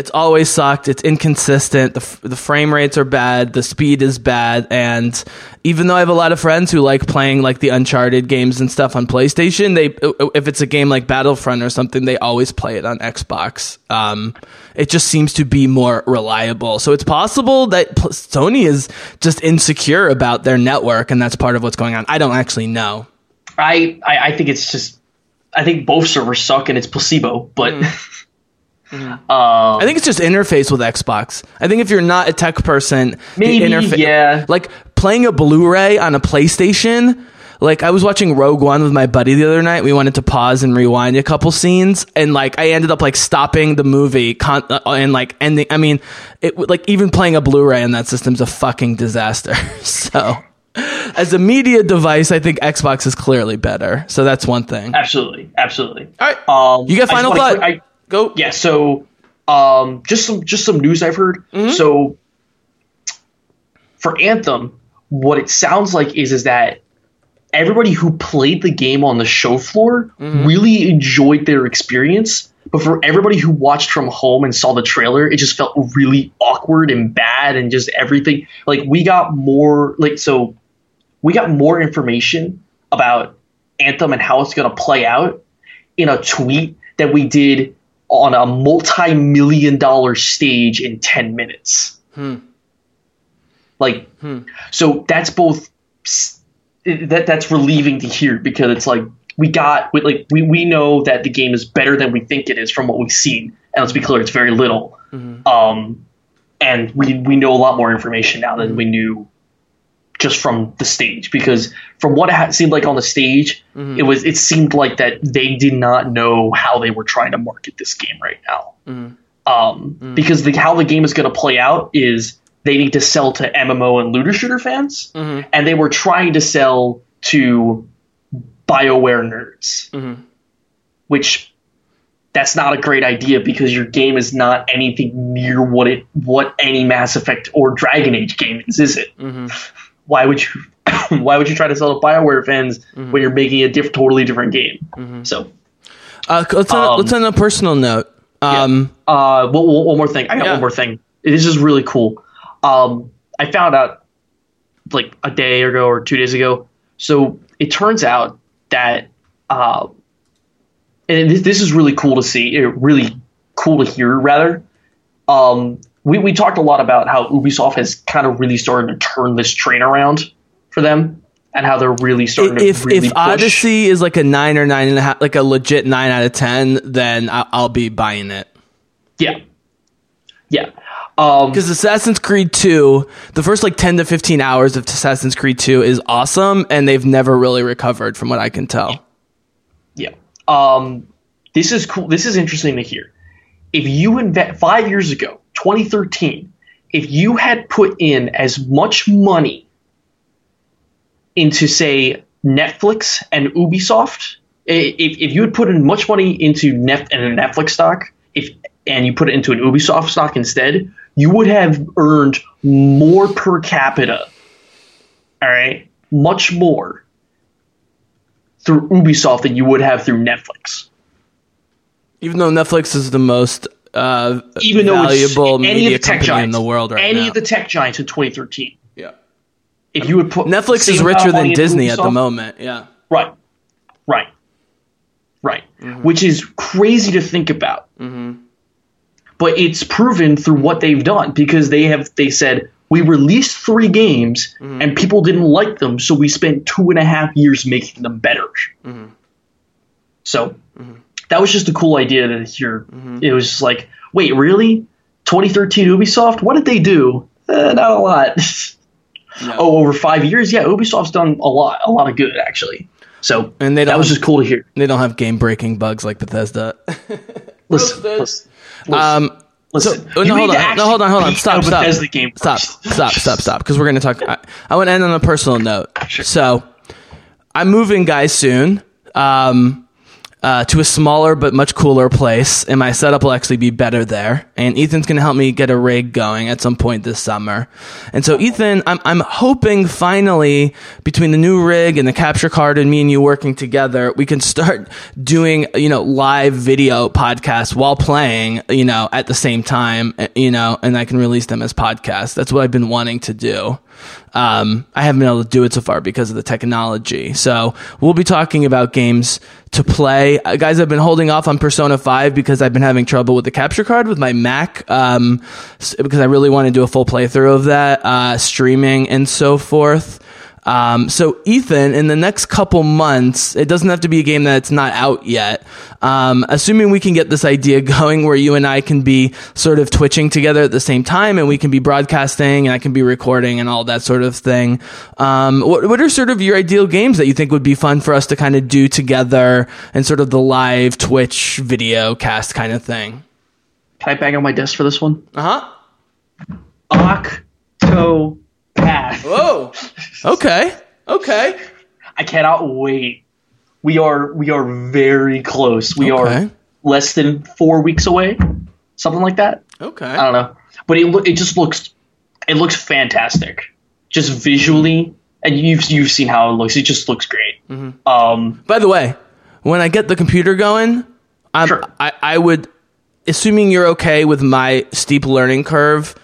It's always sucked. It's inconsistent. The, f- the frame rates are bad. The speed is bad. And even though I have a lot of friends who like playing like the Uncharted games and stuff on PlayStation, they if it's a game like Battlefront or something, they always play it on Xbox. Um, it just seems to be more reliable. So it's possible that Sony is just insecure about their network, and that's part of what's going on. I don't actually know. I, I, I think it's just I think both servers suck and it's placebo, but I think it's just interface with Xbox. I think if you're not a tech person, Maybe, the interfa- yeah. Like playing a Blu-ray on a PlayStation. Like I was watching Rogue One with my buddy the other night. We wanted to pause and rewind a couple scenes, and like I ended up like stopping the movie con- uh, and like ending. I mean, it like even playing a Blu-ray on that system's a fucking disaster. so. As a media device, I think Xbox is clearly better. So that's one thing. absolutely, absolutely. All right, Um, you got final wanna- thought. I, Go. yeah, so um, just some just some news I've heard. Mm-hmm. So for Anthem, what it sounds like is is that everybody who played the game on the show floor Mm-hmm. really enjoyed their experience. But for everybody who watched from home and saw the trailer, it just felt really awkward and bad and just everything. Like we got more like so we got more information about Anthem and how it's going to play out in a tweet that we did on a multi-million dollar stage in 10 minutes. Hmm. Like hmm. so that's both that that's relieving to hear because it's like we got we, like we, we know that the game is better than we think it is from what we've seen. And let's be clear it's very little. Mm-hmm. Um and we we know a lot more information now than mm-hmm. we knew just from the stage because from what it seemed like on the stage mm-hmm. it was it seemed like that they did not know how they were trying to market this game right now. Mm-hmm. Um, mm-hmm. because the, how the game is going to play out is they need to sell to MMO and looter shooter fans, and they were trying to sell to Bioware nerds, which that's not a great idea because your game is not anything near what it what any Mass Effect or Dragon Age game is, is it? Why would you why would you try to sell to Bioware fans when you're making a diff- totally different game? So Uh, let's on, Um, let's on a personal note. Um, Uh, one, one more thing. I got Yeah. one more thing. This is really cool. Um, I found out like a day ago or two days ago. So it turns out that, uh, and this, this is really cool to see. Really cool to hear, rather. Um, we we talked a lot about how Ubisoft has kind of really started to turn this train around for them, and how they're really starting to if really if push. Odyssey is like a nine or nine and a half, like a legit nine out of ten, then I'll, I'll be buying it. yeah, yeah. Um, Because Assassin's Creed 2, the first like 10 to 15 hours of Assassin's Creed 2 is awesome, and they've never really recovered from what I can tell. Yeah. Um, this is cool. This is interesting to hear. If you invest five years ago, 2013, if you had put in as much money into, say, Netflix and Ubisoft, if, if you had put in much money into Net and a Netflix stock, if and you put it into an Ubisoft stock instead, you would have earned more per capita. All right, much more through Ubisoft than you would have through Netflix. Even though Netflix is the most uh, Even though valuable it's any media of the tech giants in the world right any now. of the tech giants in 2013. yeah. If you would put Netflix is richer than Disney at the moment. Yeah. Right, right, right. Mm-hmm. Which is crazy to think about. But it's proven through what they've done because they have they said we released three games Mm-hmm. and people didn't like them, so we spent two and a half years making them better. Mm-hmm. So that was just a cool idea to hear. Mm-hmm. It was just like, wait, really? 2013 Ubisoft? What did they do? Eh, not a lot. Oh, over five years? Yeah, Ubisoft's done a lot, a lot of good actually. So And they that don't- was just cool to hear. They don't have game breaking bugs like Bethesda. Listen, listen, listen. um, Listen, oh, you no, hold on, no, hold on, hold on. Stop, stop, Bethesda game stop, stop, stop, stop. Because we're gonna talk. I, I want to end on a personal note. So, I'm moving, guys, soon. Um, uh, to a smaller but much cooler place, and my setup will actually be better there. And Ethan's going to help me get a rig going at some point this summer. And so, Ethan, I'm I'm hoping finally between the new rig and the capture card and me and you working together, we can start doing you know live video podcasts while playing, you know, at the same time, uh, you know, and I can release them as podcasts. That's what I've been wanting to do. Um, I haven't been able to do it so far because of the technology. So we'll be talking about games to play. Uh, guys, I've been holding off on Persona 5 because I've been having trouble with the capture card with my Mac, um, because I really want to do a full playthrough of that, uh, streaming and so forth. Um, so Ethan, in the next couple months, it doesn't have to be a game that's not out yet. Um, assuming we can get this idea going where you and I can be sort of twitching together at the same time and we can be broadcasting and I can be recording and all that sort of thing. Um, what, what are sort of your ideal games that you think would be fun for us to kind of do together and sort of the live Twitch video cast kind of thing? Can I bang on my desk for this one? Uh huh. Octopath. Whoa. Okay. Okay. I cannot wait. We are we are very close. We Okay. are less than four weeks away, something like that. Okay. I don't know, but it it just looks it looks fantastic, just visually, and you've you've seen how it looks. It just looks great. Mm-hmm. Um, By the way, when I get the computer going, I'm, Sure. I, I would, assuming you're okay with my steep learning curve,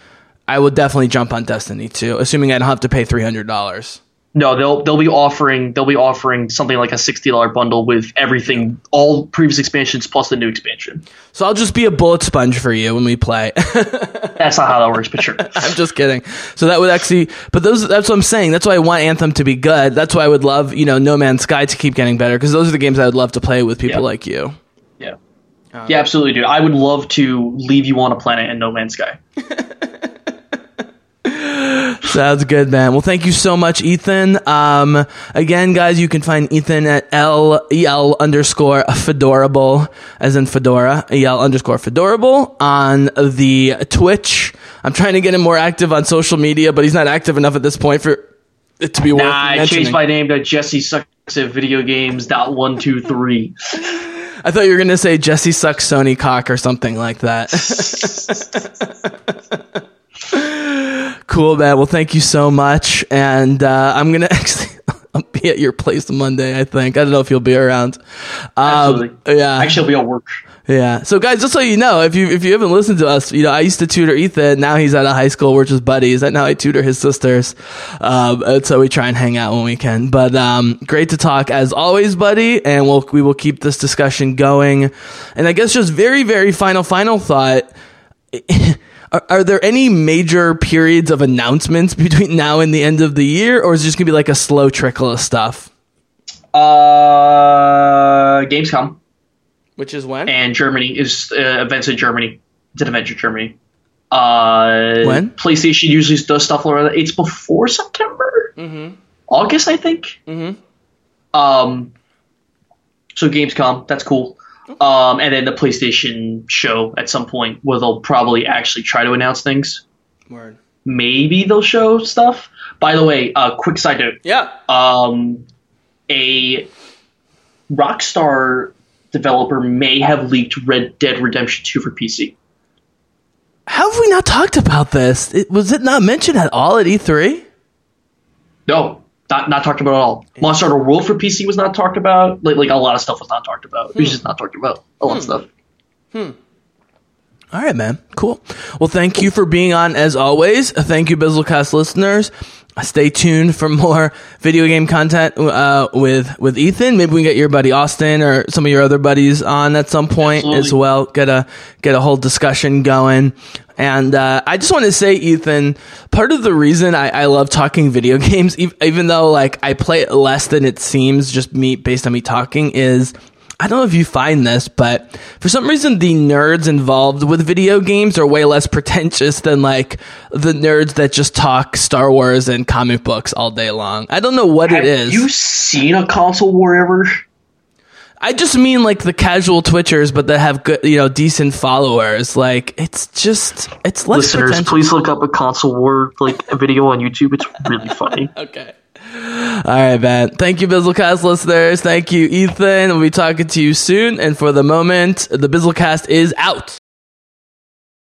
I will definitely jump on Destiny 2, assuming I don't have to pay $300. no, they'll they'll be offering they'll be offering something like a sixty dollar bundle with everything, all previous expansions plus the new expansion. So I'll just be a bullet sponge for you when we play. That's not how that works, but sure. I'm just kidding. So that would actually, but those, that's what I'm saying. That's why I want Anthem to be good. That's why I would love, you know, No Man's Sky to keep getting better because those are the games I would love to play with people Yeah. like you. Yeah. Uh, yeah, absolutely, dude. I would love to leave you on a planet in No Man's Sky. Sounds good, man. Well, thank you so much, Ethan. Um, again, guys, you can find Ethan at L EL underscore fedorable, as in fedora, EL underscore fedorable on the Twitch. I'm trying to get him more active on social media, but he's not active enough at this point for it to be worth Nah, I changed my name to Jesse Sucks at Video Games. Dot one two three. I thought you were gonna say Jesse sucks Sony cock or something like that. cool, man. Well, thank you so much, and uh, I'm gonna actually. I'll be at your place Monday, I think. I don't know if you'll be around. Um, Absolutely. yeah. Actually, I'll be at work. Yeah. So guys, just so you know, if you if you haven't listened to us, you know, I used to tutor Ethan. Now he's out of high school. We're just buddies. And now I tutor his sisters. Um, and so we try and hang out when we can. But um, great to talk as always, buddy. And we'll we will keep this discussion going. And I guess just very very final final thought. Are, are there any major periods of announcements between now and the end of the year, or is it just gonna be like a slow trickle of stuff? Uh, Gamescom Which is when? and Germany is uh, events in Germany. It's an event in Germany. Uh, When? PlayStation usually does stuff around. It's before September, mm-hmm. August, I think. Mm-hmm. Um, so Gamescom, that's cool. Um, and then the PlayStation show at some point where they'll probably actually try to announce things. Word. Maybe they'll show stuff. By the way, uh, quick side note: Yeah. um, a Rockstar developer may have leaked Red Dead Redemption 2 for PC. How have we not talked about this? It, was it not mentioned at all at E E3? No, not not talked about at all. Monster Hunter World for PC was not talked about. Like like a lot of stuff was not talked about. It was just not talked about. A lot of stuff. Hmm. All right, man. Cool. Well, thank you for being on as always. Thank you, Bizzlecast listeners. Stay tuned for more video game content uh, with with Ethan. Maybe we can get your buddy Austin or some of your other buddies on at some point Absolutely. as well. Get a get a whole discussion going. And uh, I just want to say, Ethan, part of the reason I, I love talking video games, ev- even though like I play it less than it seems, just me based on me talking, is I don't know if you find this, but for some reason, the nerds involved with video games are way less pretentious than like the nerds that just talk Star Wars and comic books all day long. I don't know what Have it is. you seen a console war ever? I just mean like the casual Twitchers, but that have good, you know, decent followers. Like it's just it's less pretentious. Listeners, potential. please look up a console war like a video on YouTube. It's really funny. Okay. All right, man. Thank you, Bizzlecast listeners. Thank you, Ethan. We'll be talking to you soon. And for the moment, the Bizzlecast is out.